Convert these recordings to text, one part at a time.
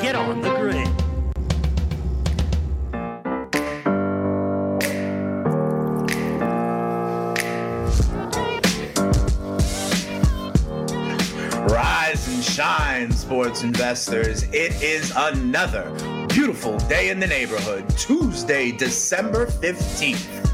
Get on the grid. Rise and shine, sports investors. It is another beautiful day in the neighborhood, Tuesday, December 15th.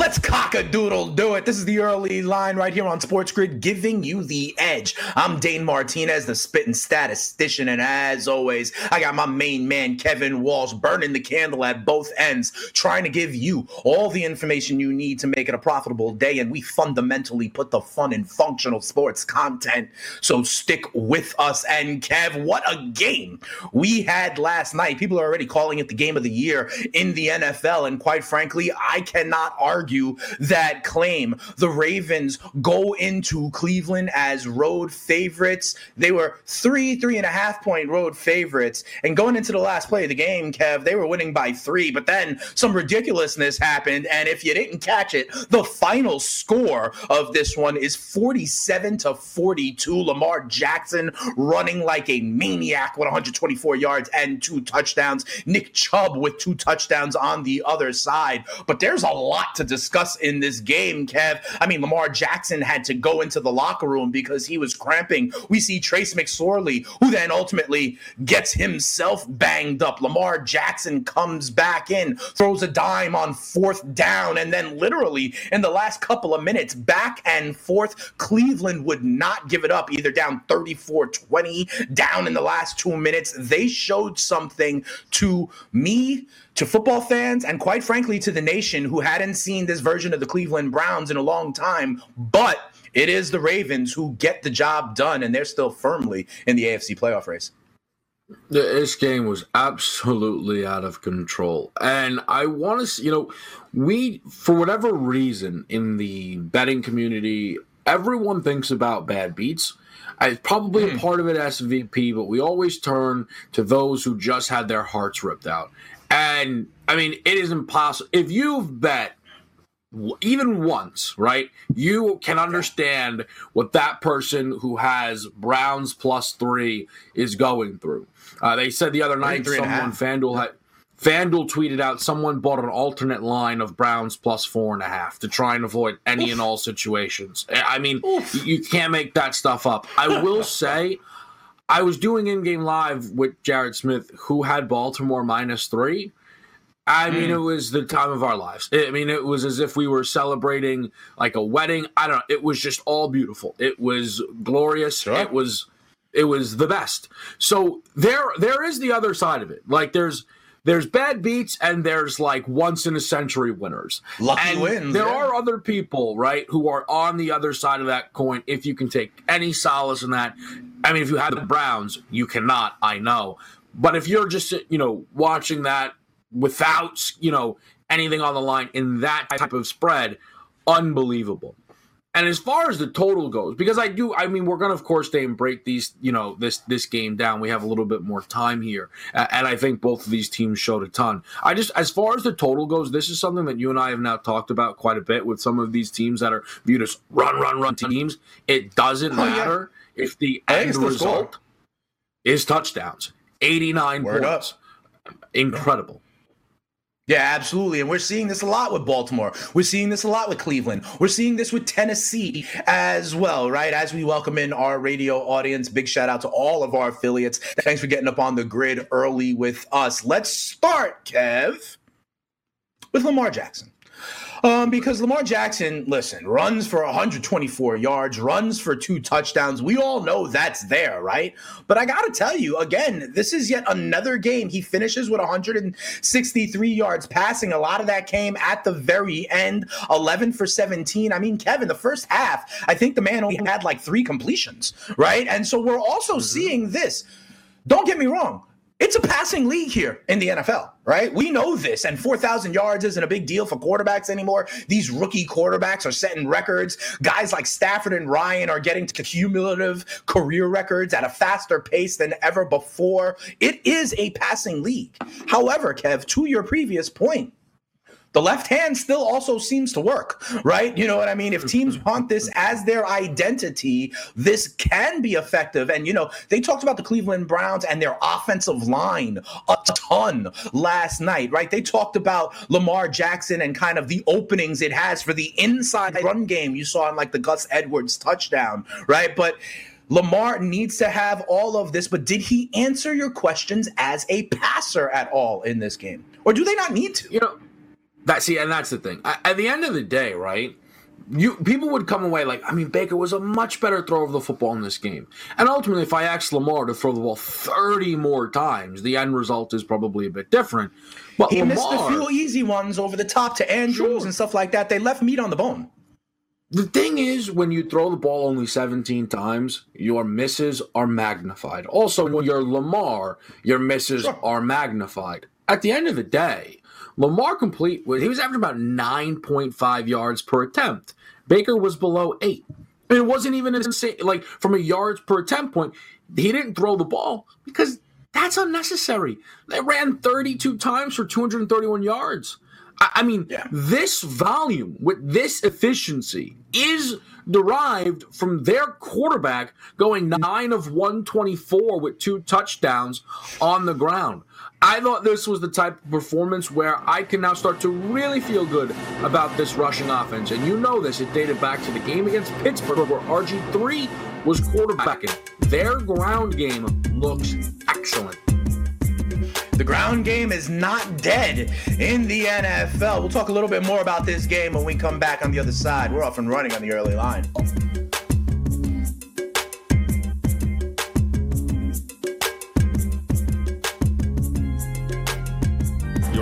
Let's cock a doodle do it. This is the early line right here on Sports Grid, giving you the edge. I'm Dane Martinez, the spitting statistician, and as always, I got my main man, Kevin Walsh, burning the candle at both ends, trying to give you all the information you need to make it a profitable day. And we fundamentally put the fun in functional sports content. So stick with us. And Kev, what a game we had last night. People are already calling it the game of the year in the NFL. And quite frankly, I cannot argue that claim. The Ravens go into Cleveland as road favorites. They were three, three and a half point road favorites. And going into the last play of the game, Kev, they were winning by three. But then some ridiculousness happened. And if you didn't catch it, the final score of this one is 47 to 42. Lamar Jackson running like a maniac with 124 yards and two touchdowns. Nick Chubb with two touchdowns on the other side. But there's a lot to discuss in this game, Kev. I mean, Lamar Jackson had to go into the locker room because he was cramping. We see Trace McSorley, who then ultimately gets himself banged up. Lamar Jackson comes back in, throws a dime on fourth down, and then literally in the last couple of minutes, back and forth, Cleveland would not give it up, either down 34 20, down in the last two minutes. They showed something to me to football fans and quite frankly to the nation who hadn't seen this version of the Cleveland Browns in a long time. But it is the Ravens who get the job done, and they're still firmly in the AFC playoff race. This game was absolutely out of control. And I want to, you know, we, for whatever reason in the betting community, everyone thinks about bad beats. It's probably mm. a part of it SVP, but we always turn to those who just had their hearts ripped out. And I mean, it is impossible. If you've bet even once, right, you can understand what that person who has Browns plus three is going through. Uh, they said the other night someone FanDuel had FanDuel tweeted out someone bought an alternate line of Browns plus four and a half to try and avoid any Oof. and all situations. I mean, Oof. you can't make that stuff up. I will say, I was doing in game live with Jared Smith, who had Baltimore minus three. I mean, mm. it was the time of our lives. I mean, it was as if we were celebrating like a wedding. I don't know. It was just all beautiful. It was glorious. Sure. It was it was the best. So there there is the other side of it. Like there's there's bad beats and there's like once in a century winners. Lucky and wins. There yeah. are other people, right, who are on the other side of that coin. If you can take any solace in that, I mean, if you have the Browns, you cannot. I know, but if you're just you know watching that without you know anything on the line in that type of spread, unbelievable. And as far as the total goes, because I do, I mean, we're going to, of course, stay and break these, you know, this this game down. We have a little bit more time here, and I think both of these teams showed a ton. I just, as far as the total goes, this is something that you and I have now talked about quite a bit with some of these teams that are viewed as run, run, run teams. It doesn't oh, matter yeah. if the end result is touchdowns, eighty nine points, up. incredible. Yeah, absolutely. And we're seeing this a lot with Baltimore. We're seeing this a lot with Cleveland. We're seeing this with Tennessee as well, right? As we welcome in our radio audience, big shout out to all of our affiliates. Thanks for getting up on the grid early with us. Let's start, Kev, with Lamar Jackson. Um, because Lamar Jackson, listen, runs for 124 yards, runs for two touchdowns. We all know that's there, right? But I got to tell you, again, this is yet another game. He finishes with 163 yards passing. A lot of that came at the very end, 11 for 17. I mean, Kevin, the first half, I think the man only had like three completions, right? And so we're also mm-hmm. seeing this don't get me wrong. It's a passing league here in the NFL, right? We know this, and 4,000 yards isn't a big deal for quarterbacks anymore. These rookie quarterbacks are setting records. Guys like Stafford and Ryan are getting to cumulative career records at a faster pace than ever before. It is a passing league. However, Kev, to your previous point, the left hand still also seems to work, right? You know what I mean? If teams mm-hmm. want this as their identity, this can be effective. And, you know, they talked about the Cleveland Browns and their offensive line a ton last night, right? They talked about Lamar Jackson and kind of the openings it has for the inside run game you saw in like the Gus Edwards touchdown, right? But, Lamar needs to have all of this, but did he answer your questions as a passer at all in this game? Or do they not need to? You know, that see, and that's the thing. At the end of the day, right? You people would come away like, I mean, Baker was a much better thrower of the football in this game. And ultimately, if I ask Lamar to throw the ball thirty more times, the end result is probably a bit different. But he Lamar, missed a few easy ones over the top to Andrews sure. and stuff like that. They left meat on the bone. The thing is, when you throw the ball only 17 times, your misses are magnified. Also, when you're Lamar, your misses sure. are magnified. At the end of the day, Lamar complete he was averaging about 9.5 yards per attempt. Baker was below eight. And it wasn't even insane like from a yards per attempt point, he didn't throw the ball because that's unnecessary. They ran 32 times for 231 yards. I, I mean, yeah. this volume with this efficiency is derived from their quarterback going 9 of 124 with two touchdowns on the ground. I thought this was the type of performance where I can now start to really feel good about this rushing offense. And you know this, it dated back to the game against Pittsburgh where RG3 was quarterbacking. Their ground game looks excellent. The ground game is not dead in the NFL. We'll talk a little bit more about this game when we come back on the other side. We're off and running on the early line.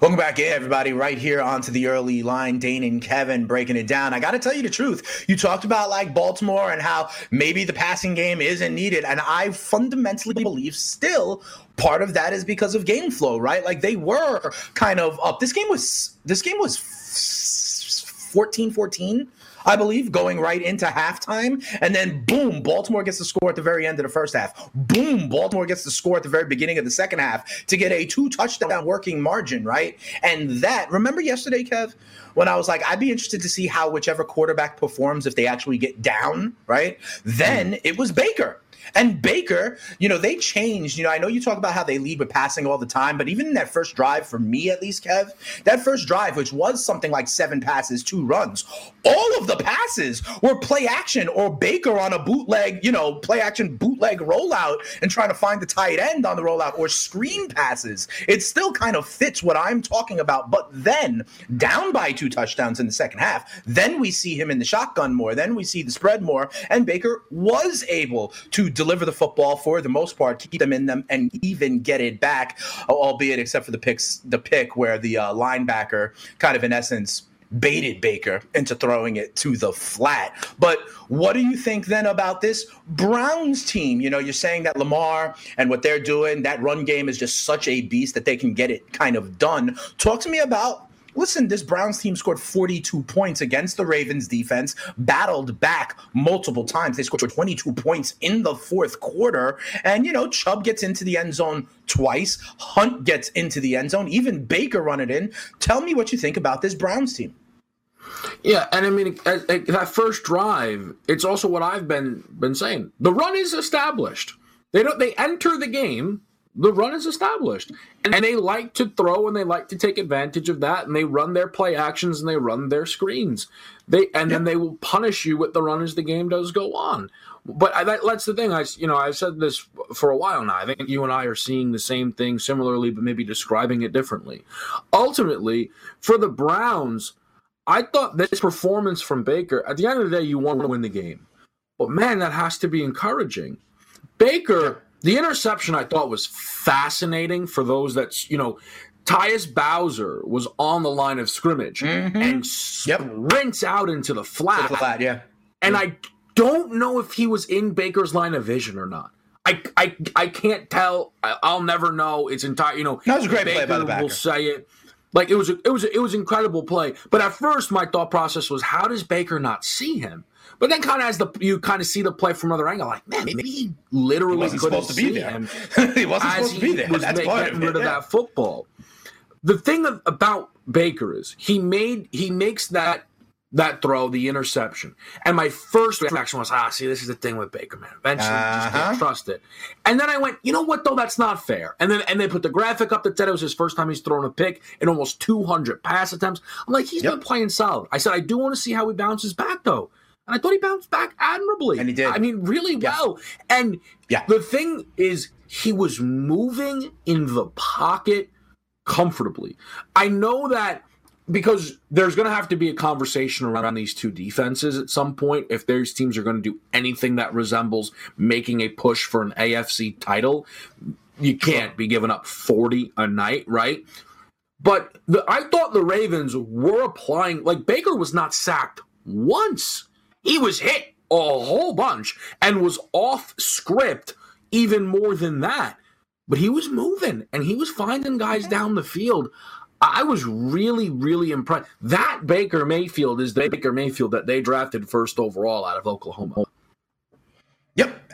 Welcome back, everybody, right here onto the early line. Dane and Kevin breaking it down. I got to tell you the truth. You talked about like Baltimore and how maybe the passing game isn't needed. And I fundamentally believe still part of that is because of game flow, right? Like they were kind of up. This game was, this game was 14 14 I believe, going right into halftime. And then boom, Baltimore gets the score at the very end of the first half. Boom, Baltimore gets the score at the very beginning of the second half to get a two touchdown working margin, right? And that, remember yesterday, Kev, when I was like, I'd be interested to see how whichever quarterback performs if they actually get down, right? Then mm. it was Baker. And Baker, you know, they changed. You know, I know you talk about how they lead with passing all the time, but even in that first drive, for me at least, Kev, that first drive, which was something like seven passes, two runs, all of the passes were play action or Baker on a bootleg, you know, play action bootleg rollout and trying to find the tight end on the rollout or screen passes. It still kind of fits what I'm talking about. But then down by two touchdowns in the second half, then we see him in the shotgun more. Then we see the spread more. And Baker was able to deliver the football for the most part, keep them in them, and even get it back, albeit except for the picks, the pick where the uh, linebacker kind of in essence baited Baker into throwing it to the flat. But what do you think then about this Browns team? You know, you're saying that Lamar and what they're doing, that run game is just such a beast that they can get it kind of done. Talk to me about listen, this Browns team scored 42 points against the Ravens defense, battled back multiple times. They scored 22 points in the fourth quarter. And, you know, Chubb gets into the end zone twice. Hunt gets into the end zone. Even Baker run it in. Tell me what you think about this Browns team. Yeah, and I mean that first drive, it's also what I've been been saying. The run is established. They don't they enter the game the run is established. And they like to throw and they like to take advantage of that and they run their play actions and they run their screens. They and then they will punish you with the run as the game does go on. But I, that, that's the thing. I you know I've said this for a while now. I think you and I are seeing the same thing similarly, but maybe describing it differently. Ultimately, for the Browns, I thought this performance from Baker, at the end of the day, you want to win the game. But man, that has to be encouraging. Baker, the interception I thought was fascinating for those that, you know, Tyus Bowser was on the line of scrimmage Mhm. and Yep. sprints out into the flat. Flat, yeah. And I don't know if he was in Baker's line of vision or not. I, I, I can't tell. I, I'll never know. It's entire. You know, That was a great Baker play by the backer. will say it. Like it was, a, it was, a, it was incredible play. But at first, my thought process was, how does Baker not see him? But then, kind of as the you kind of see the play from another angle, like man, maybe he literally He wasn't supposed to be there. him he wasn't as supposed to be there. was That's part getting of it. rid of yeah. that football. The thing of- about Baker is he made he makes that that throw the interception, and my first reaction was, ah, see, this is the thing with Baker, man. Eventually, just Uh-huh. can't trust it. And then I went, you know what though, that's not fair. And then and they put the graphic up that said it was his first time he's thrown a pick in almost 200 pass attempts. I'm like, he's Yep. been playing solid. I said, I do want to see how he bounces back though. And I thought he bounced back admirably. And he did. I mean, really Yeah. well. And Yeah. the thing is, he was moving in the pocket comfortably. I know that because there's going to have to be a conversation around these two defenses at some point if those teams are going to do anything that resembles making a push for an AFC title. You can't be giving up 40 a night, right? But the, I thought the Ravens were applying, like Baker was not sacked once. He was hit a whole bunch and was off script even more than that. But he was moving and he was finding guys down the field. I was really, really impressed. That Baker Mayfield is the Baker Mayfield that they drafted first overall out of Oklahoma.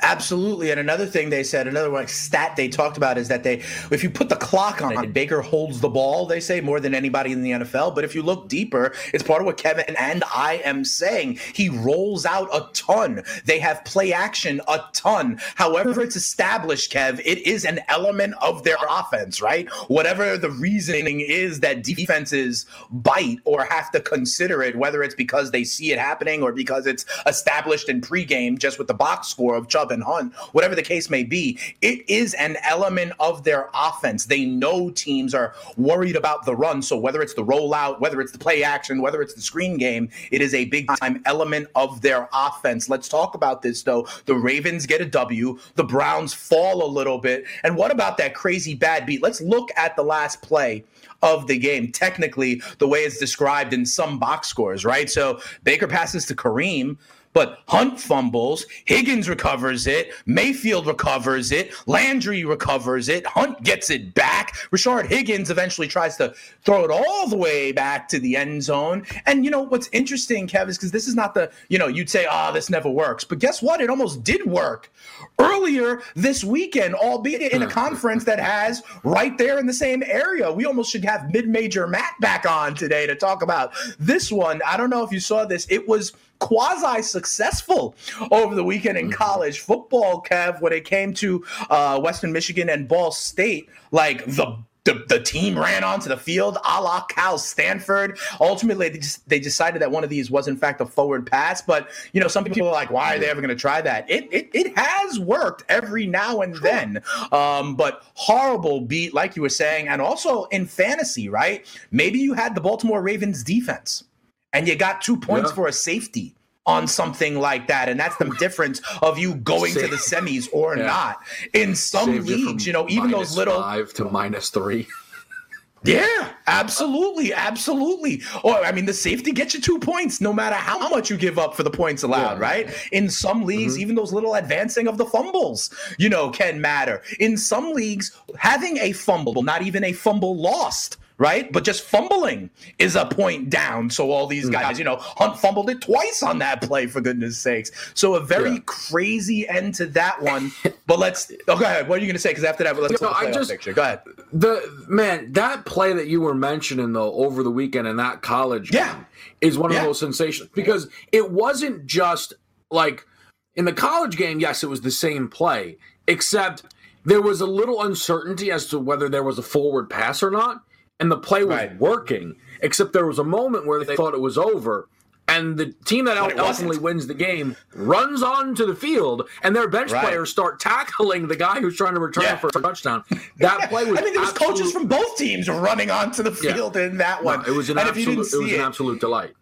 Absolutely. And another thing they said, another like stat they talked about is that they, if you put the clock on, Baker holds the ball. They say more than anybody in the NFL. But if you look deeper, it's part of what Kevin and I am saying. He rolls out a ton. They have play action a ton. However, it's established, Kev, it is an element of their offense, right? Whatever the reasoning is that defenses bite or have to consider it, whether it's because they see it happening or because it's established in pregame just with the box score of Chubb and Hunt, whatever the case may be, it is an element of their offense. They know teams are worried about the run. So whether it's the rollout, whether it's the play action, whether it's the screen game, it is a big time element of their offense. Let's talk about this though. The Ravens get a W, the Browns fall a little bit. And what about that crazy bad beat? Let's look at the last play of the game, technically, the way it's described in some box scores, right? So Baker passes to Kareem. But Hunt fumbles, Higgins recovers it, Mayfield recovers it, Landry recovers it, Hunt gets it back. Rashard Higgins eventually tries to throw it all the way back to the end zone. And you know what's interesting, Kev, is because this is not the, you know, you'd say, oh, this never works. But guess what? It almost did work earlier this weekend, albeit in a conference that has right there in the same area. We almost should have mid major Matt back on today to talk about this one. I don't know if you saw this. It was quasi successful over the weekend in college football, Kev, when it came to uh, Western Michigan and Ball State. Like the the, the team ran onto the field a la Cal Stanford. Ultimately, they, just, they decided that one of these was, in fact, a forward pass. But, you know, some people are like, why are they ever going to try that? It, it, it has worked every now and then. Um, but horrible beat, like you were saying. And also in fantasy, right? Maybe you had the Baltimore Ravens defense and you got two points Yeah. for a safety on something like that. And that's the difference of you going to the semis or Yeah. not. In some Saved leagues, from you know, even those little five to minus three. yeah, absolutely, absolutely. Or I mean, the safety gets you two points, no matter how much you give up for the points allowed, Yeah. right? In some leagues, mm-hmm. even those little advancing of the fumbles, you know, can matter. In some leagues, having a fumble, not even a fumble lost. Right, but just fumbling is a point down. So all these hmm. guys, you know, Hunt fumbled it twice on that play, for goodness sakes. So a very Yeah. crazy end to that one. But let's. Oh, go ahead. What are you going to say? Because after that, let's No, look at the I just- picture. Go ahead. The man, that play that you were mentioning though over the weekend in that college Yeah. game is one of Yeah. the most sensational because it wasn't just like in the college game, yes, it was the same play, except there was a little uncertainty as to whether there was a forward pass or not, and the play was Right. working, except there was a moment where they thought it was over. And the team that But ultimately wins the game runs onto the field, and their bench Right. players start tackling the guy who's trying to return Yeah. for a touchdown. That play was I mean, there was coaches from both teams running onto the Yeah. field in that No, one. it was an and absolute. It was an absolute delight.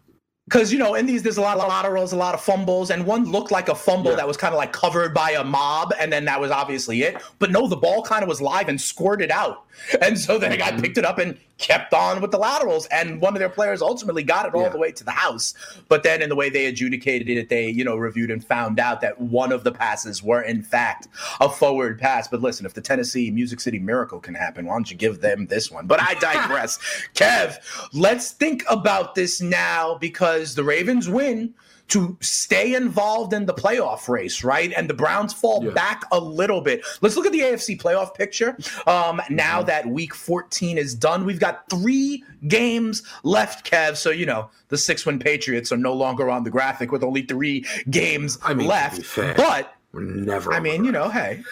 Because you know in these there's a lot of laterals, a lot of fumbles, and one looked like a fumble Yeah. that was kind of like covered by a mob, and then that was obviously it. But no, the ball kind of was live and squirted out, and so then a guy mm-hmm. picked it up and kept on with the laterals, and one of their players ultimately got it all Yeah. the way to the house. But then in the way they adjudicated it, they you know reviewed and found out that one of the passes were in fact a forward pass. But listen, if the Tennessee Music City Miracle can happen, why don't you give them this one? But I digress. Kev, let's think about this now because the Ravens win to stay involved in the playoff race, right? And the Browns fall Yeah. back a little bit. Let's look at the AFC playoff picture. Um, now Mm-hmm. that week 14 is done, we've got three games left, Kev. So, you know, the six win Patriots are no longer on the graphic with only three games I mean, left. fair, But We're never. I mean, you know, hey.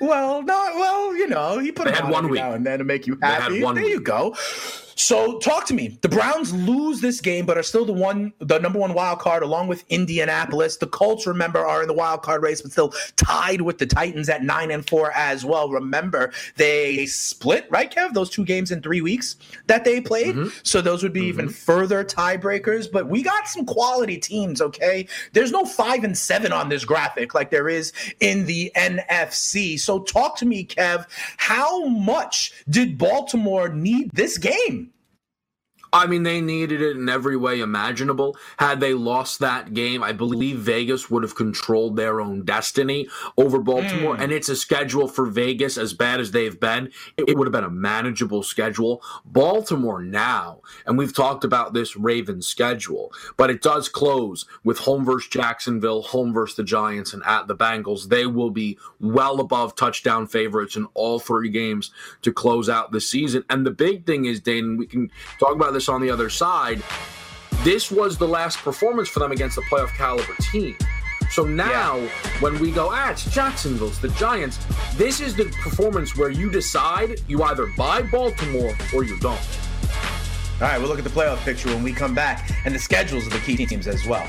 Well, no, well, you know, he put They it had on one week. now and then to make you happy. there you go. So, talk to me. The Browns lose this game, but are still the one, the number one wild card, along with Indianapolis. The Colts, remember, are in the wild card race, but still tied with the Titans at nine and four as well. Remember, they split right, Kev? Those two games in three weeks that they played. Mm-hmm. So those would be even further tiebreakers. But we got some quality teams. Okay, there's no five and seven on this graphic like there is in the NFC. So talk to me, Kev. How much did Baltimore need this game? I mean, they needed it in every way imaginable. Had they lost that game, I believe Vegas would have controlled their own destiny over Baltimore. Hmm. And it's a schedule for Vegas, as bad as they've been, it would have been a manageable schedule. Baltimore now, and we've talked about this Ravens schedule, but it does close with home versus Jacksonville, home versus the Giants, and at the Bengals. They will be well above touchdown favorites in all three games to close out the season. And the big thing is, Dane, we can talk about this on the other side. This was the last performance for them against the playoff caliber team. So now, when we go, ah, it's Jacksonville, the Giants, this is the performance where you decide you either buy Baltimore or you don't. All right, we'll look at the playoff picture when we come back and the schedules of the key teams as well.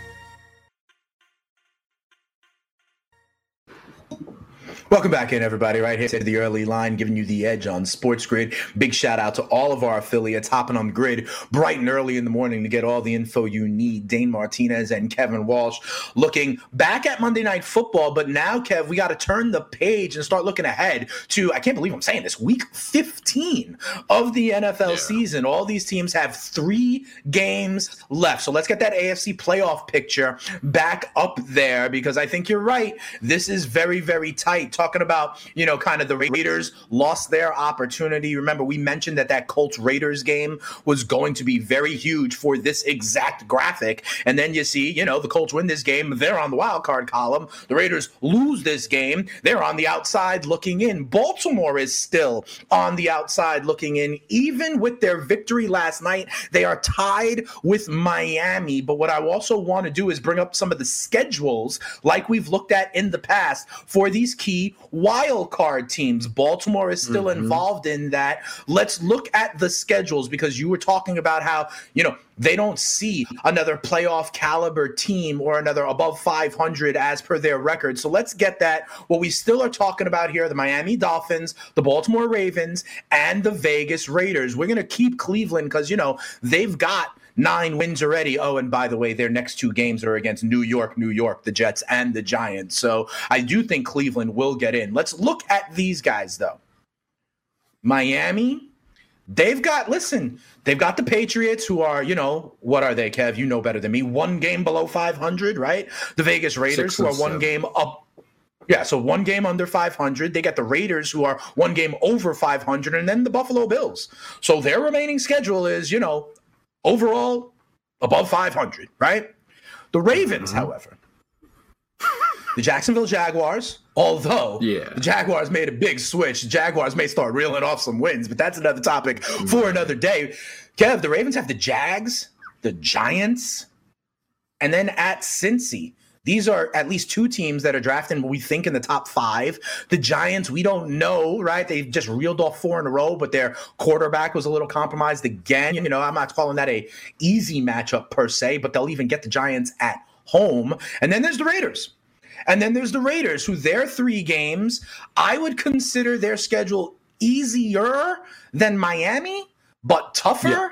Welcome back in, everybody. Right here to the early line, giving you the edge on Sports Grid. Big shout out to all of our affiliates hopping on the grid bright and early in the morning to get all the info you need. Dane Martinez and Kevin Walsh looking back at Monday Night Football, but now, Kev, we got to turn the page and start looking ahead to, I can't believe I'm saying this, week 15 of the NFL season. All these teams have three games left. So let's get that AFC playoff picture back up there because I think you're right. This is very, very tight. Talking about, you know, kind of the Raiders lost their opportunity. Remember, we mentioned that that Colts Raiders game was going to be very huge for this exact graphic. And then you see, you know, the Colts win this game. They're on the wild card column. The Raiders lose this game. They're on the outside looking in. Baltimore is still on the outside looking in. Even with their victory last night, they are tied with Miami. But what I also want to do is bring up some of the schedules like we've looked at in the past for these key wild card teams. Baltimore is still mm-hmm. involved in that. Let's look at the schedules because you were talking about how, you know, they don't see another playoff caliber team or another above 500 as per their record. So let's get that. What we still are talking about here the Miami Dolphins, the Baltimore Ravens, and the Vegas Raiders. We're going to keep Cleveland because, you know, they've got nine wins already. Oh, and by the way, their next two games are against New York, New York, the Jets, and the Giants. So I do think Cleveland will get in. Let's look at these guys, though. Miami, they've got, listen, they've got the Patriots who are, you know, what are they, Kev? You know better than me. One game below 500, right? The Vegas Raiders who are one seven. game up. Yeah, so one game under 500. They got the Raiders who are one game over 500, and then the Buffalo Bills. So their remaining schedule is, you know, overall above 500, right? The Ravens, mm-hmm. however, the Jacksonville Jaguars, although Yeah. the Jaguars made a big switch, the Jaguars may start reeling off some wins, but that's another topic for mm-hmm. another day. Kev, the Ravens have the Jags, the Giants, and then at Cincy, These are at least two teams that are drafting, we think, in the top five. The Giants, we don't know, right? They've just reeled off four in a row, but their quarterback was a little compromised again. You know, I'm not calling that a easy matchup per se, but they'll even get the Giants at home. And then there's the Raiders. And then there's the Raiders, who their three games, I would consider their schedule easier than Miami, but tougher. Yeah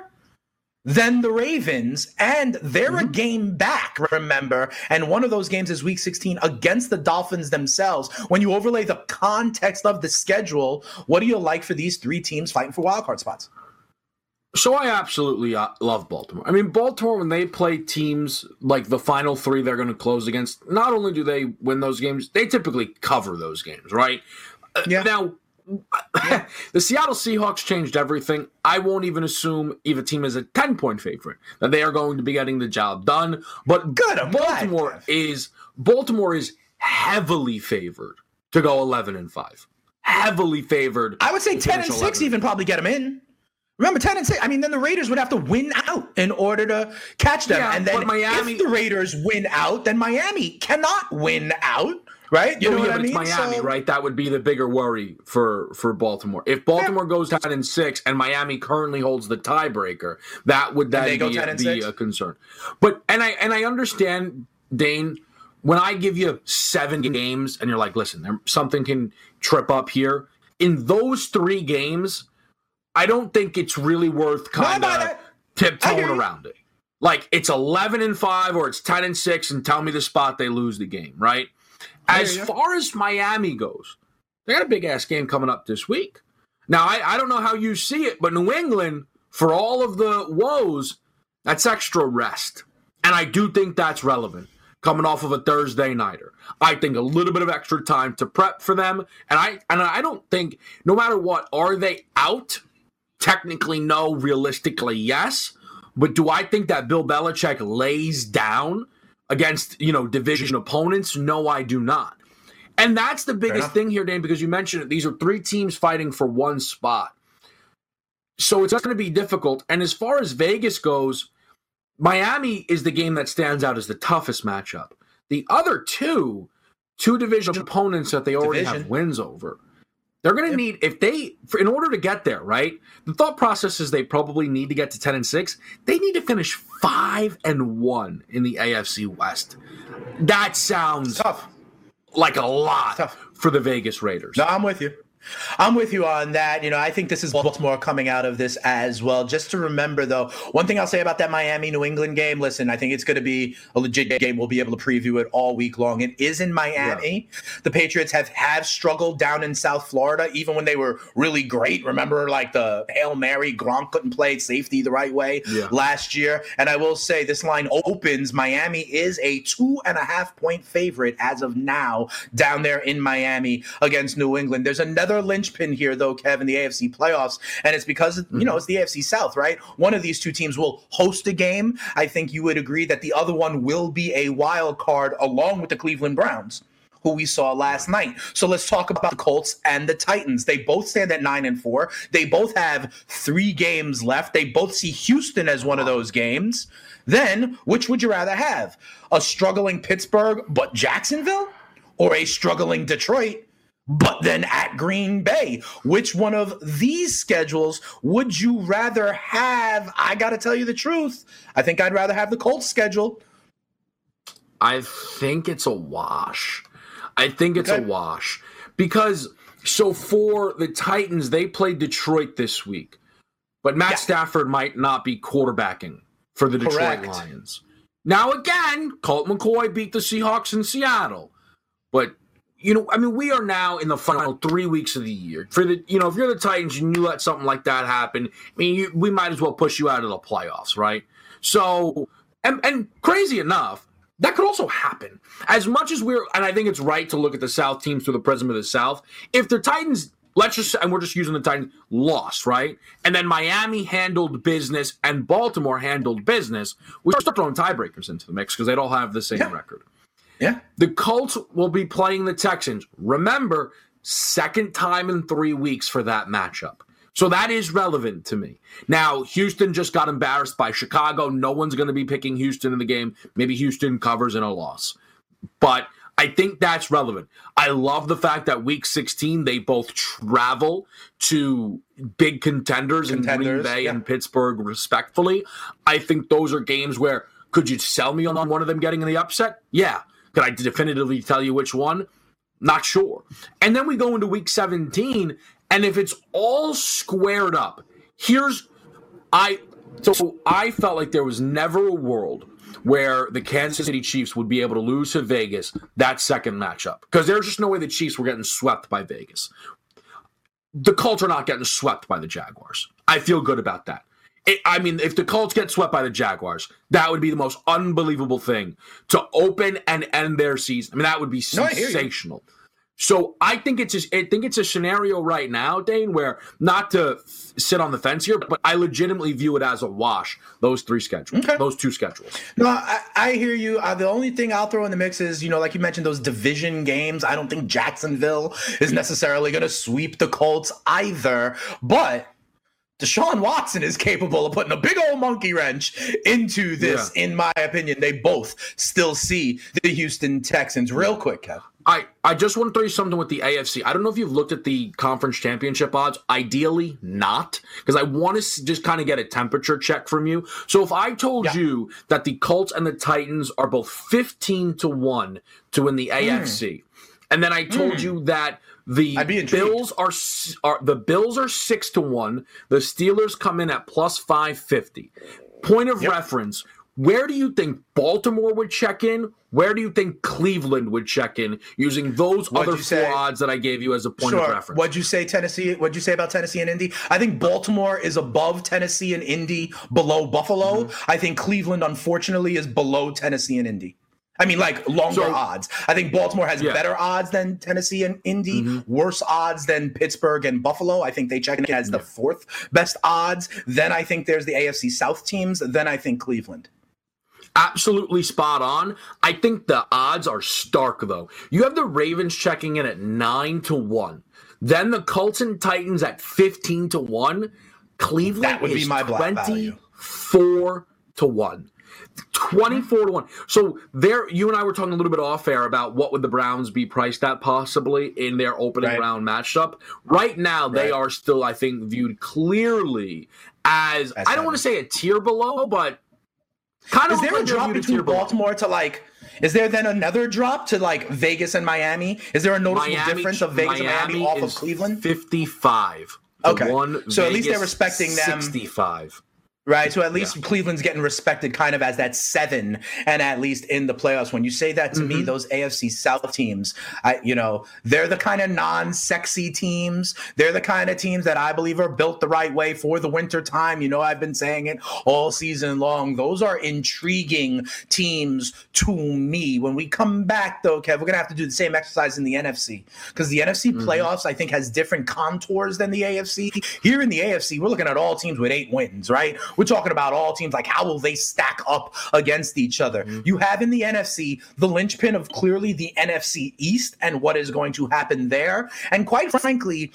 than the Ravens, and they're mm-hmm. a game back, remember? And one of those games is week 16 against the Dolphins themselves. When you overlay the context of the schedule, what do you like for these three teams fighting for wildcard spots? So I absolutely uh, love Baltimore. I mean, Baltimore when they play teams like the final three they're going to close against, not only do they win those games, they typically cover those games, right? Uh, yeah. Now, yeah. the Seattle Seahawks changed everything. I won't even assume if a team is a 10 point favorite that they are going to be getting the job done. But good, I'm Baltimore glad. is Baltimore is heavily favored to go 11 and 5. Heavily favored. I would say 10 and 6 even probably get them in. Remember 10 and 6. I mean, then the Raiders would have to win out in order to catch them. Yeah, and then Miami, if the Raiders win out, then Miami cannot win out right? You oh, know yeah, what I mean? Miami, so, right? That would be the bigger worry for for Baltimore. If Baltimore yeah. goes ten and six, and Miami currently holds the tiebreaker, that would that be, be a concern. But and I and I understand Dane when I give you seven games, and you're like, listen, there, something can trip up here. In those three games, I don't think it's really worth kind of tiptoeing around it. Like it's eleven and five or it's ten and six, and tell me the spot they lose the game, right? As far as Miami goes, they got a big ass game coming up this week. Now, I, I don't know how you see it, but New England, for all of the woes, that's extra rest. And I do think that's relevant coming off of a Thursday nighter. I think a little bit of extra time to prep for them. And I and I don't think no matter what, are they out? Technically, no. Realistically, yes. But do I think that Bill Belichick lays down against you know division opponents? No, I do not. And that's the biggest thing here, Dane, because you mentioned it. These are three teams fighting for one spot. So it's going to be difficult. And as far as Vegas goes, Miami is the game that stands out as the toughest matchup. The other two, two division opponents that they already division. have wins over. They're going to need if they for, in order to get there, right? The thought process is they probably need to get to 10 and 6. They need to finish 5 and 1 in the AFC West. That sounds tough. Like a lot tough. for the Vegas Raiders. No, I'm with you. I'm with you on that. You know, I think this is Baltimore coming out of this as well. Just to remember, though, one thing I'll say about that Miami New England game listen, I think it's going to be a legit game. We'll be able to preview it all week long. It is in Miami. Yeah. The Patriots have, have struggled down in South Florida, even when they were really great. Remember, like the Hail Mary, Gronk couldn't play safety the right way yeah. last year. And I will say, this line opens. Miami is a two and a half point favorite as of now down there in Miami against New England. There's another linchpin here, though, Kevin, the AFC playoffs, and it's because mm-hmm. you know it's the AFC South, right? One of these two teams will host a game. I think you would agree that the other one will be a wild card along with the Cleveland Browns who we saw last night. So let's talk about the Colts and the Titans. They both stand at 9 and 4. They both have 3 games left. They both see Houston as one of those games. Then, which would you rather have? A struggling Pittsburgh but Jacksonville or a struggling Detroit but then at Green Bay. Which one of these schedules would you rather have? I got to tell you the truth. I think I'd rather have the Colts schedule. I think it's a wash. I think it's okay. a wash because so for the Titans, they played Detroit this week, but Matt yeah. Stafford might not be quarterbacking for the Detroit Correct. Lions. Now again, Colt McCoy beat the Seahawks in Seattle, but you know, I mean, we are now in the final three weeks of the year. For the, you know, if you're the Titans and you let something like that happen, I mean, you, we might as well push you out of the playoffs, right? So, and, and crazy enough, that could also happen. As much as we're, and I think it's right to look at the South teams through the prism of the South. If the Titans, let's just, and we're just using the Titans, lost, right? And then Miami handled business and Baltimore handled business, we start throwing tiebreakers into the mix because they'd all have the same yeah. record. Yeah. The Colts will be playing the Texans. Remember, second time in three weeks for that matchup. So that is relevant to me. Now, Houston just got embarrassed by Chicago. No one's going to be picking Houston in the game. Maybe Houston covers in a loss. but I think that's relevant. I love the fact that week 16 they both travel to big contenders, contenders in Green Bay yeah. and Pittsburgh respectfully. I think those are games where could you sell me on one of them getting in the upset? Yeah. Could I definitively tell you which one? Not sure. And then we go into week 17 and if it's all squared up, here's I so I felt like there was never a world where the Kansas City Chiefs would be able to lose to Vegas that second matchup because there's just no way the Chiefs were getting swept by Vegas. The Colts are not getting swept by the Jaguars. I feel good about that. It, I mean, if the Colts get swept by the Jaguars, that would be the most unbelievable thing to open and end their season. I mean, that would be sensational. No, so I think it's a, I think it's a scenario right now, Dane, where not to f- sit on the fence here, but I legitimately view it as a wash. Those three schedules, okay. those two schedules. No, I, I hear you. Uh, the only thing I'll throw in the mix is, you know, like you mentioned, those division games. I don't think Jacksonville is necessarily going to sweep the Colts either, but Deshaun Watson is capable of putting a big old monkey wrench into this, yeah. in my opinion. They both still see the Houston Texans. Real quick, Kev. I, I just want to throw you something with the AFC. I don't know if you've looked at the conference championship odds. Ideally, not, because I want to just kind of get a temperature check from you. So if I told yeah. you that the Colts and the Titans are both 15 to 1 to win the mm. AFC, and then I told mm. you that the Bills are are the Bills are six to one. The Steelers come in at plus five fifty. Point of yep. reference: Where do you think Baltimore would check in? Where do you think Cleveland would check in using those What'd other four odds that I gave you as a point sure. of reference? What'd you say, Tennessee? What'd you say about Tennessee and Indy? I think Baltimore is above Tennessee and Indy, below Buffalo. Mm-hmm. I think Cleveland, unfortunately, is below Tennessee and Indy. I mean, like longer so, odds. I think Baltimore has yeah. better odds than Tennessee and Indy, mm-hmm. worse odds than Pittsburgh and Buffalo. I think they check in as the fourth best odds. Then I think there's the AFC South teams. Then I think Cleveland. Absolutely spot on. I think the odds are stark though. You have the Ravens checking in at nine to one. Then the Colts and Titans at fifteen to one. Cleveland that would be my twenty-four to one. 24 to 1. So there you and I were talking a little bit off air about what would the Browns be priced at possibly in their opening right. round matchup. Right now right. they are still I think viewed clearly as, as I don't want to say a tier below, but kind of Is there a drop between Baltimore below. to like is there then another drop to like Vegas and Miami? Is there a noticeable Miami, difference of Vegas Miami and Miami off of Cleveland? 55. Okay. One, so Vegas, at least they're respecting them. 65 right? So at least yeah. Cleveland's getting respected kind of as that seven, and at least in the playoffs. When you say that to mm-hmm. me, those AFC South teams, I you know, they're the kind of non-sexy teams. They're the kind of teams that I believe are built the right way for the winter time. You know, I've been saying it all season long. Those are intriguing teams to me. When we come back, though, Kev, we're gonna have to do the same exercise in the NFC because the NFC mm-hmm. playoffs, I think, has different contours than the AFC. Here in the AFC, we're looking at all teams with eight wins, right? We're talking about all teams like how will they stack up against each other. Mm-hmm. You have in the NFC the linchpin of clearly the NFC East and what is going to happen there. And quite frankly,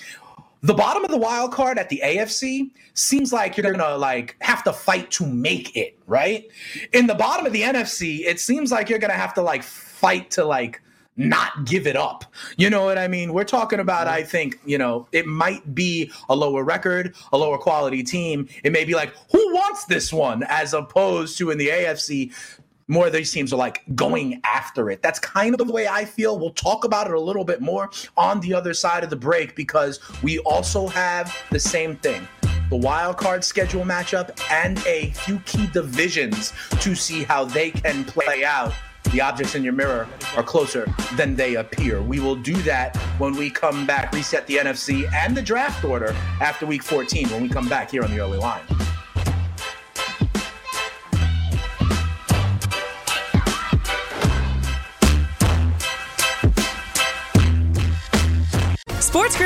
the bottom of the wild card at the AFC seems like you're gonna like have to fight to make it, right? In the bottom of the NFC, it seems like you're gonna have to like fight to like not give it up. You know what I mean? We're talking about, I think, you know, it might be a lower record, a lower quality team. It may be like, who wants this one? As opposed to in the AFC, more of these teams are like going after it. That's kind of the way I feel. We'll talk about it a little bit more on the other side of the break because we also have the same thing the wild card schedule matchup and a few key divisions to see how they can play out the objects in your mirror are closer than they appear. We will do that when we come back, reset the NFC and the draft order after week 14 when we come back here on the early line.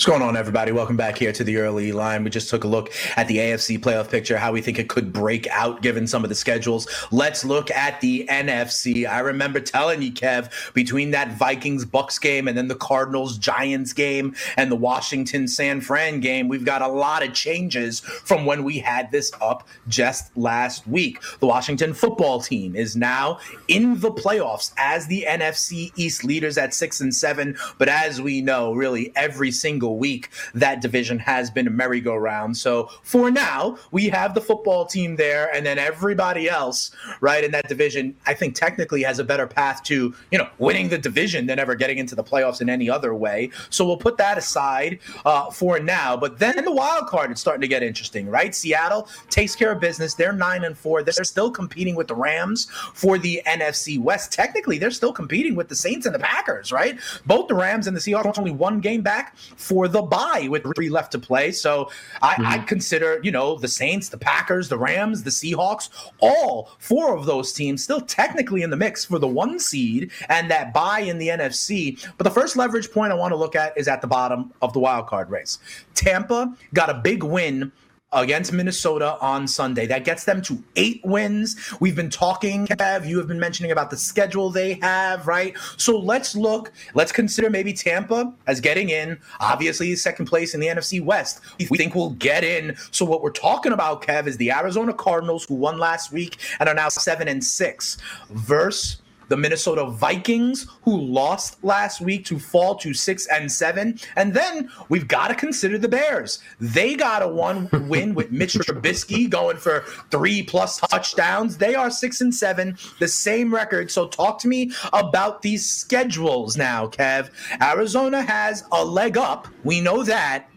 What's going on, everybody? Welcome back here to the early line. We just took a look at the AFC playoff picture, how we think it could break out given some of the schedules. Let's look at the NFC. I remember telling you, Kev, between that Vikings Bucks game and then the Cardinals Giants game and the Washington San Fran game, we've got a lot of changes from when we had this up just last week. The Washington football team is now in the playoffs as the NFC East leaders at six and seven. But as we know, really every single single week that division has been a merry-go-round. So for now, we have the football team there, and then everybody else, right, in that division, I think technically has a better path to, you know, winning the division than ever getting into the playoffs in any other way. So we'll put that aside uh, for now. But then in the wild card it's starting to get interesting, right? Seattle takes care of business. They're nine and four. They're still competing with the Rams for the NFC West. Technically, they're still competing with the Saints and the Packers, right? Both the Rams and the Seahawks only one game back for for the bye with three left to play. So I, mm-hmm. I consider, you know, the Saints, the Packers, the Rams, the Seahawks, all four of those teams still technically in the mix for the one seed and that bye in the NFC. But the first leverage point I want to look at is at the bottom of the wild card race. Tampa got a big win against Minnesota on Sunday. That gets them to eight wins. We've been talking, Kev, you have been mentioning about the schedule they have, right? So let's look, let's consider maybe Tampa as getting in. Obviously, second place in the NFC West. We think we'll get in. So what we're talking about, Kev, is the Arizona Cardinals who won last week and are now seven and six versus the Minnesota Vikings, who lost last week to fall to six and seven. And then we've got to consider the Bears. They got a one win with Mitch Trubisky going for three plus touchdowns. They are six and seven, the same record. So talk to me about these schedules now, Kev. Arizona has a leg up. We know that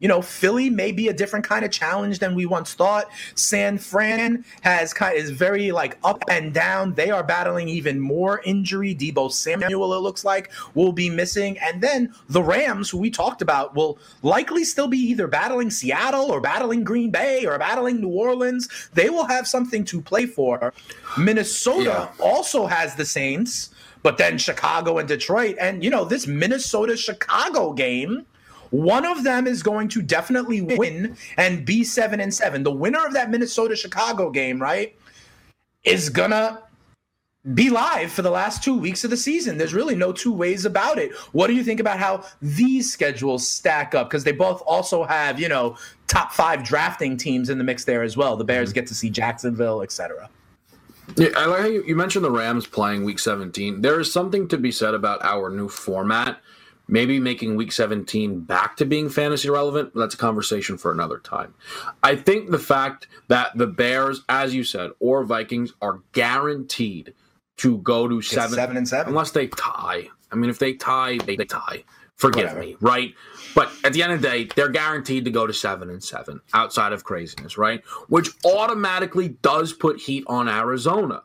you know, Philly may be a different kind of challenge than we once thought. San Fran has kind is very like up and down. They are battling even more injury. Deebo Samuel, it looks like, will be missing. And then the Rams, who we talked about, will likely still be either battling Seattle or battling Green Bay or battling New Orleans. They will have something to play for. Minnesota yeah. also has the Saints, but then Chicago and Detroit. And, you know, this Minnesota Chicago game one of them is going to definitely win and be seven and seven. The winner of that Minnesota Chicago game, right, is gonna be live for the last two weeks of the season. There's really no two ways about it. What do you think about how these schedules stack up? Because they both also have, you know, top five drafting teams in the mix there as well. The Bears mm-hmm. get to see Jacksonville, etc. Yeah, I like how you, you mentioned the Rams playing Week 17. There is something to be said about our new format maybe making week 17 back to being fantasy relevant that's a conversation for another time. I think the fact that the bears as you said or vikings are guaranteed to go to seven, seven and seven. unless they tie. I mean if they tie they, they tie. Forgive Whatever. me right? But at the end of the day they're guaranteed to go to seven and seven outside of craziness right? Which automatically does put heat on arizona.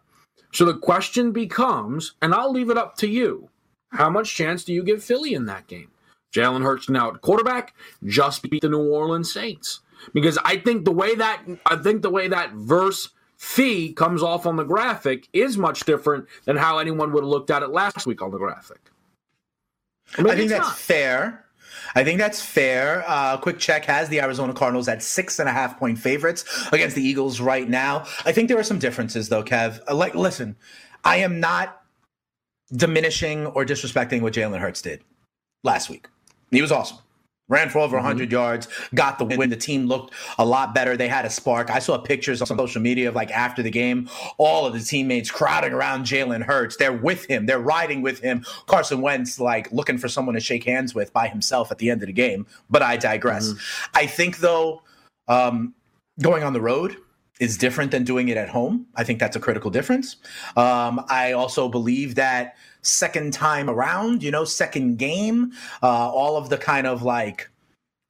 So the question becomes and i'll leave it up to you how much chance do you give Philly in that game? Jalen Hurts now at quarterback just beat the New Orleans Saints because I think the way that I think the way that verse fee comes off on the graphic is much different than how anyone would have looked at it last week on the graphic. I, I think that's not. fair. I think that's fair. Uh, quick check has the Arizona Cardinals at six and a half point favorites against the Eagles right now. I think there are some differences though, Kev. Uh, like, listen, I am not diminishing or disrespecting what Jalen Hurts did last week. He was awesome. Ran for over 100 mm-hmm. yards, got the win. The team looked a lot better. They had a spark. I saw pictures on social media of like after the game, all of the teammates crowding around Jalen Hurts. They're with him. They're riding with him. Carson Wentz, like looking for someone to shake hands with by himself at the end of the game. But I digress. Mm-hmm. I think, though, um, going on the road, is different than doing it at home. I think that's a critical difference. Um, I also believe that second time around, you know, second game, uh, all of the kind of like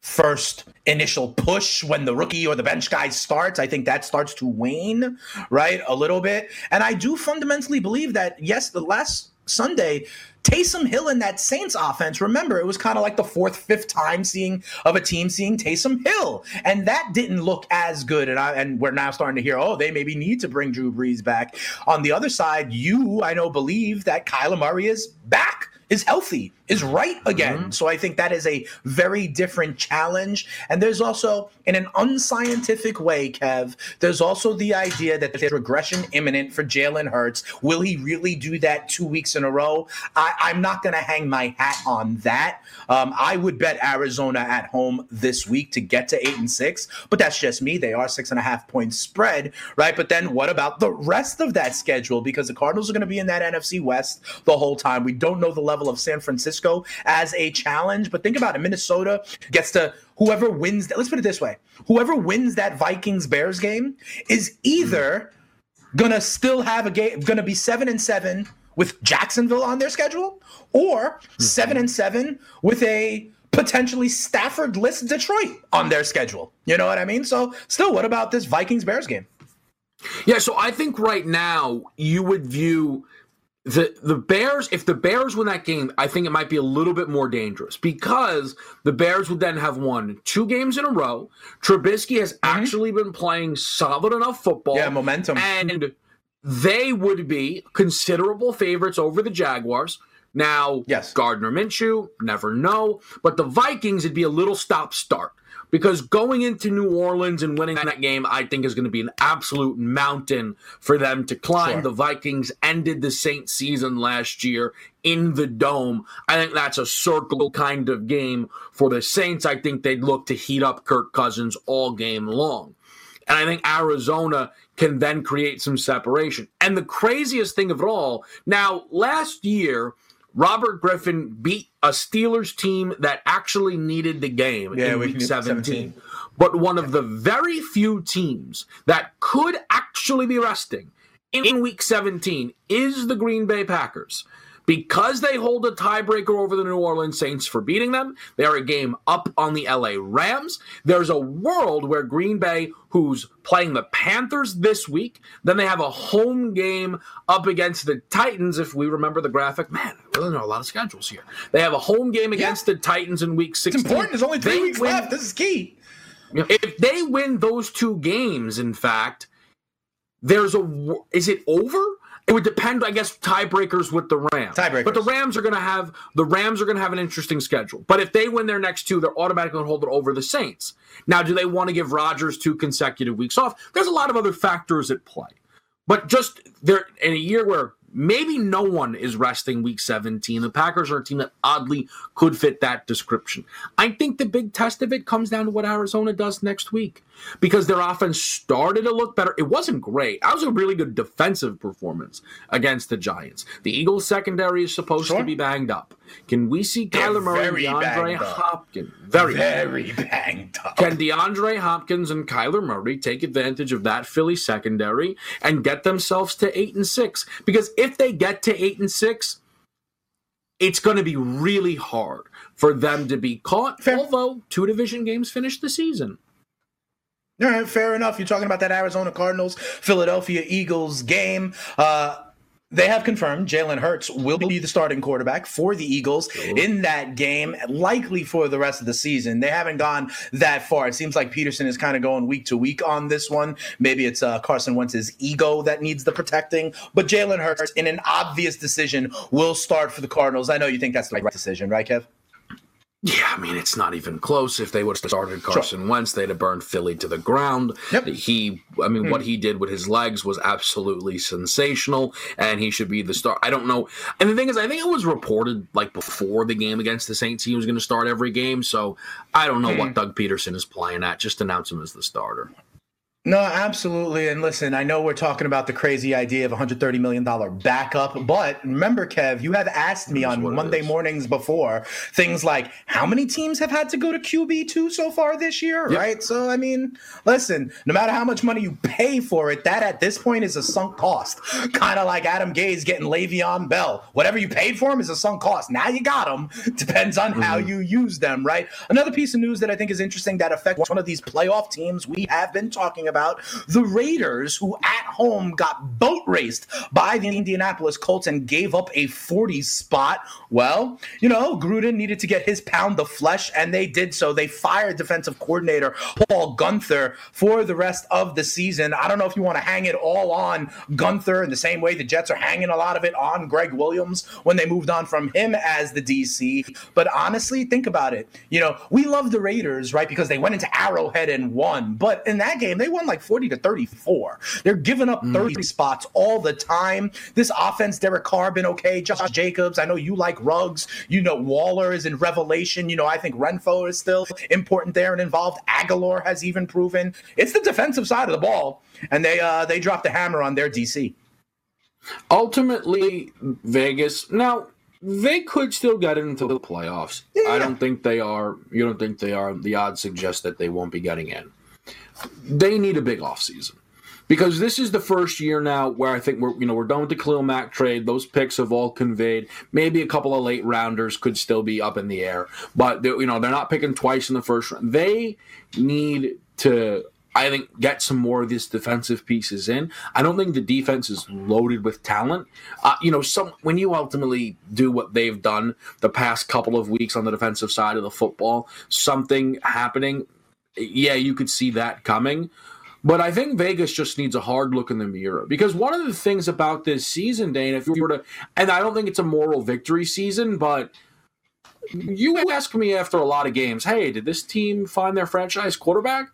first initial push when the rookie or the bench guy starts, I think that starts to wane, right? A little bit. And I do fundamentally believe that, yes, the last Sunday, Taysom Hill in that Saints offense, remember, it was kind of like the fourth, fifth time seeing of a team seeing Taysom Hill. And that didn't look as good. And I and we're now starting to hear, oh, they maybe need to bring Drew Brees back. On the other side, you, I know, believe that Kyler Murray is back is healthy, is right again. Mm-hmm. So I think that is a very different challenge. And there's also, in an unscientific way, Kev, there's also the idea that there's regression imminent for Jalen Hurts. Will he really do that two weeks in a row? I, am not going to hang my hat on that. Um, I would bet Arizona at home this week to get to eight and six, but that's just me. They are six and a half point spread, right? But then what about the rest of that schedule? Because the Cardinals are going to be in that NFC West the whole time. We don't know the level level of San Francisco as a challenge. But think about it Minnesota gets to whoever wins that. Let's put it this way whoever wins that Vikings Bears game is either gonna still have a game, gonna be seven and seven with Jacksonville on their schedule, or seven and seven with a potentially Stafford list Detroit on their schedule. You know what I mean? So, still, what about this Vikings Bears game? Yeah, so I think right now you would view the the Bears, if the Bears win that game, I think it might be a little bit more dangerous because the Bears would then have won two games in a row. Trubisky has mm-hmm. actually been playing solid enough football. Yeah, momentum. And they would be considerable favorites over the Jaguars. Now, yes, Gardner Minshew, never know. But the Vikings, it'd be a little stop start because going into New Orleans and winning that game, I think is going to be an absolute mountain for them to climb. Sure. The Vikings ended the Saints season last year in the dome. I think that's a circle kind of game for the Saints. I think they'd look to heat up Kirk Cousins all game long. And I think Arizona can then create some separation. And the craziest thing of it all, now last year, Robert Griffin beat a Steelers team that actually needed the game yeah, in week 17. 17. But one of the very few teams that could actually be resting in week 17 is the Green Bay Packers. Because they hold a tiebreaker over the New Orleans Saints for beating them, they are a game up on the LA Rams. There's a world where Green Bay, who's playing the Panthers this week, then they have a home game up against the Titans. If we remember the graphic, man, I really know a lot of schedules here. They have a home game against yeah. the Titans in week 16. It's important. There's only three they weeks win, left. This is key. If they win those two games, in fact, there's a. Is it over? It would depend, I guess, tiebreakers with the Rams. Tiebreakers. But the Rams are going to have the Rams are going to have an interesting schedule. But if they win their next two, they're automatically going to hold it over the Saints. Now, do they want to give Rodgers two consecutive weeks off? There's a lot of other factors at play. But just there in a year where maybe no one is resting week 17. The Packers are a team that oddly could fit that description. I think the big test of it comes down to what Arizona does next week because their offense started to look better. It wasn't great. That was a really good defensive performance against the Giants. The Eagles secondary is supposed sure. to be banged up. Can we see Kyler Murray and DeAndre Hopkins? Very, very banged up. Can DeAndre Hopkins and Kyler Murray take advantage of that Philly secondary and get themselves to eight and six? Because if they get to eight and six, it's going to be really hard for them to be caught. Fair. Although two division games finished the season. All right, fair enough. You're talking about that Arizona Cardinals, Philadelphia Eagles game. Uh, they have confirmed Jalen Hurts will be the starting quarterback for the Eagles Ooh. in that game, likely for the rest of the season. They haven't gone that far. It seems like Pederson is kind of going week to week on this one. Maybe it's uh, Carson Wentz's ego that needs the protecting, but Jalen Hurts, in an obvious decision, will start for the Cardinals. I know you think that's the right decision, right, Kev? Yeah, I mean it's not even close. If they would have started Carson sure. Wentz, they'd have burned Philly to the ground. Yep. He, I mean, mm. what he did with his legs was absolutely sensational, and he should be the star. I don't know. And the thing is, I think it was reported like before the game against the Saints he was going to start every game. So I don't know mm. what Doug Pederson is playing at. Just announce him as the starter. No, absolutely. And listen, I know we're talking about the crazy idea of $130 million backup, but remember, Kev, you have asked me on Monday mornings before things like how many teams have had to go to QB2 so far this year, yep. right? So, I mean, listen, no matter how much money you pay for it, that at this point is a sunk cost. kind of like Adam Gase getting Le'Veon Bell. Whatever you paid for him is a sunk cost. Now you got them. Depends on mm-hmm. how you use them, right? Another piece of news that I think is interesting that affects one of these playoff teams we have been talking about the Raiders, who at home got boat raced by the Indianapolis Colts and gave up a 40 spot. Well, you know, Gruden needed to get his pound of flesh, and they did so. They fired defensive coordinator Paul Guenther for the rest of the season. I don't know if you want to hang it all on Guenther in the same way the Jets are hanging a lot of it on Gregg Williams when they moved on from him as the DC. But honestly, think about it. You know, we love the Raiders, right? Because they went into Arrowhead and won. But in that game, they won like 40 to 34. They're giving up 30 mm. spots all the time. This offense, Derek Carr been okay. Josh Jacobs, I know you like rugs. You know, Waller is in revelation. You know, I think Renfrow is still important there and involved. Agholor has even proven it's the defensive side of the ball. And they uh they dropped the hammer on their DC. Ultimately, Vegas. Now, they could still get into the playoffs. Yeah. I don't think they are. You don't think they are. The odds suggest that they won't be getting in. They need a big offseason because this is the first year now where I think we're you know we're done with the Khalil Mack trade. Those picks have all conveyed. Maybe a couple of late rounders could still be up in the air, but you know they're not picking twice in the first round. They need to I think get some more of these defensive pieces in. I don't think the defense is loaded with talent. Uh, you know, some when you ultimately do what they've done the past couple of weeks on the defensive side of the football, something happening. Yeah, you could see that coming. But I think Vegas just needs a hard look in the mirror because one of the things about this season, Dane, if you were to, and I don't think it's a moral victory season, but you ask me after a lot of games, hey, did this team find their franchise quarterback?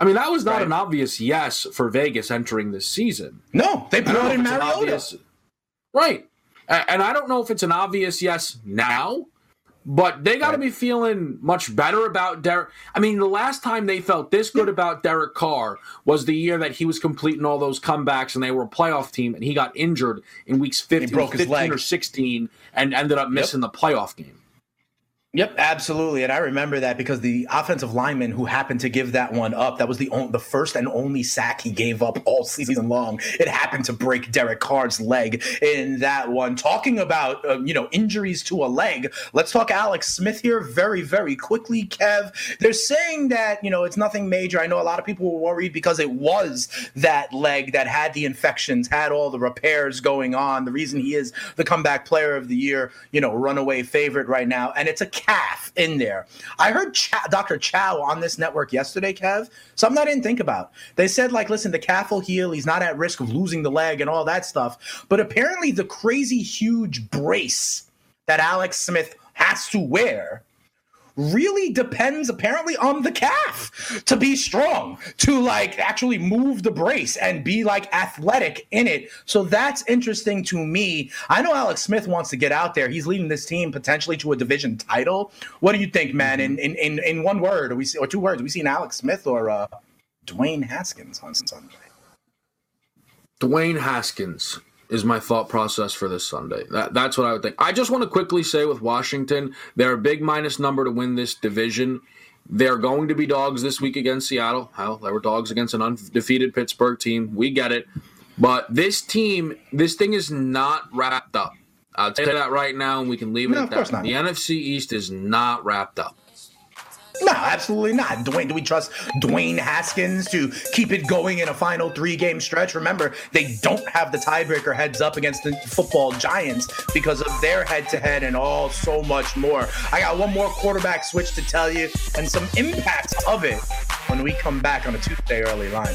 I mean, that was not right. an obvious yes for Vegas entering this season. No, they brought in Mariota. Right. And I don't know if it's an obvious yes now, but they got to right. be feeling much better about Derek. I mean, the last time they felt this good about Derek Carr was the year that he was completing all those comebacks and they were a playoff team and he got injured in weeks 15, broke 15 or 16 and ended up missing yep. the playoff game. Yep, absolutely, and I remember that because the offensive lineman who happened to give that one up, that was the the first and only sack he gave up all season long. It happened to break Derek Carr's leg in that one. Talking about uh, you know injuries to a leg, let's talk Alex Smith here very very quickly. Kev, they're saying that you know it's nothing major. I know a lot of people were worried because it was that leg that had the infections, had all the repairs going on. The reason he is the comeback player of the year, you know, runaway favorite right now, and it's a calf in there. I heard Dr. Chao on this network yesterday, Kev, something I didn't think about. They said, like, listen, the calf will heal. He's not at risk of losing the leg and all that stuff. But apparently, the crazy huge brace that Alex Smith has to wear really depends apparently on the calf to be strong, to like actually move the brace and be like athletic in it. So that's interesting to me. I know Alex Smith wants to get out there. He's leading this team potentially to a division title. What do you think, man? In in in, in one word, we see, or two words, we seen Alex Smith or uh, Dwayne Haskins on Sunday? Dwayne Haskins is my thought process for this Sunday. That, that's what I would think. I just want to quickly say with Washington, they're a big minus number to win this division. They're going to be dogs this week against Seattle. Hell, they were dogs against an undefeated Pittsburgh team. We get it. But this team, this thing is not wrapped up. I'll tell you that right now, and we can leave it no, at that. The NFC East is not wrapped up. No, absolutely not. Dwayne, do we trust Dwayne Haskins to keep it going in a final three game stretch? Remember, they don't have the tiebreaker heads up against the football giants because of their head to head and all so much more. I got one more quarterback switch to tell you and some impacts of it when we come back on a Tuesday early line.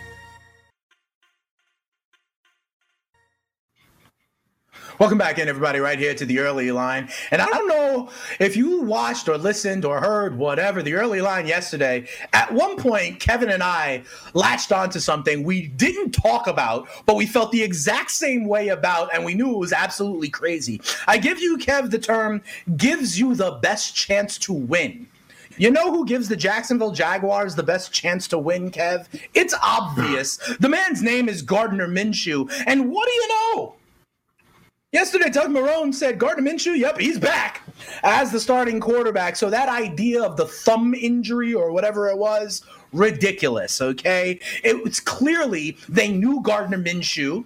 Welcome back in, everybody, right here to the early line. And I don't know if you watched or listened or heard whatever the early line yesterday. At one point, Kevin and I latched onto something we didn't talk about, but we felt the exact same way about, and we knew it was absolutely crazy. I give you, Kev, the term gives you the best chance to win You know who gives the Jacksonville Jaguars the best chance to win, Kev? It's obvious. the man's name is Gardner Minshew. And what do you know? Yesterday, Doug Marrone said Gardner Minshew, yep, he's back as the starting quarterback. So that idea of the thumb injury or whatever it was, ridiculous, okay? It was clearly they knew Gardner Minshew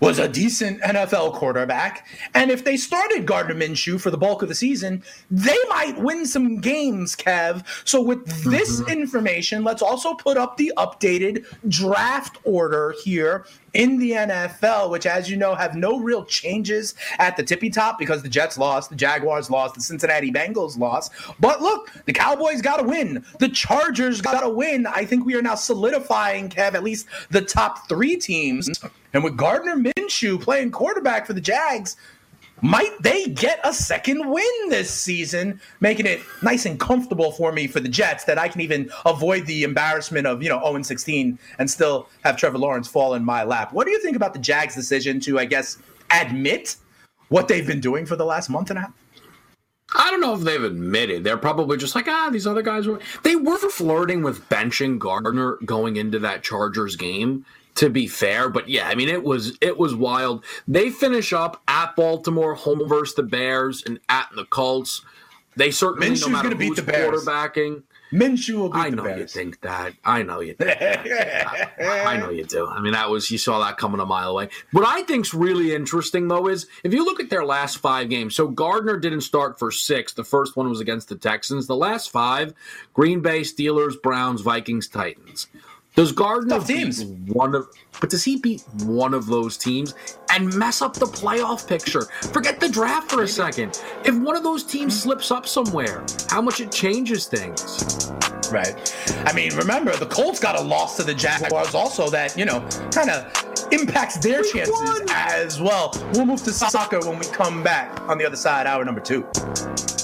was a decent NFL quarterback. And if they started Gardner Minshew for the bulk of the season, they might win some games, Kev. So, with this mm-hmm. information, let's also put up the updated draft order here in the NFL, which, as you know, have no real changes at the tippy top because the Jets lost, the Jaguars lost, the Cincinnati Bengals lost. But look, the Cowboys got to win. The Chargers got to win. I think we are now solidifying, Kev, at least the top three teams. And with Gardner Minshew playing quarterback for the Jags, might they get a second win this season, making it nice and comfortable for me for the Jets that I can even avoid the embarrassment of, you know, 0 16 and still have Trevor Lawrence fall in my lap. What do you think about the Jags' decision to, I guess, admit what they've been doing for the last month and a half? I don't know if they've admitted. They're probably just like, ah, these other guys were. They were flirting with benching Gardner going into that Chargers game to be fair. But yeah, I mean it was it was wild. They finish up at Baltimore, home versus the Bears, and at the Colts. They certainly Minshew's no matter gonna beat the Bears. quarterbacking. Minshew will beat I know you think that. I know you. Think that. I know you do. I mean, that was you saw that coming a mile away. What I think's really interesting though is if you look at their last five games. So Gardner didn't start for six. The first one was against the Texans. The last five: Green Bay, Steelers, Browns, Vikings, Titans. Does Gardner beat one of but does he beat one of those teams and mess up the playoff picture? Forget the draft for a second. If one of those teams hmm. slips up somewhere, how much it changes things. Right. I mean, remember the Colts got a loss to the Jaguars also that, you know, kind of impacts their chances as well. We'll move to soccer when we come back on the other side, hour number 2.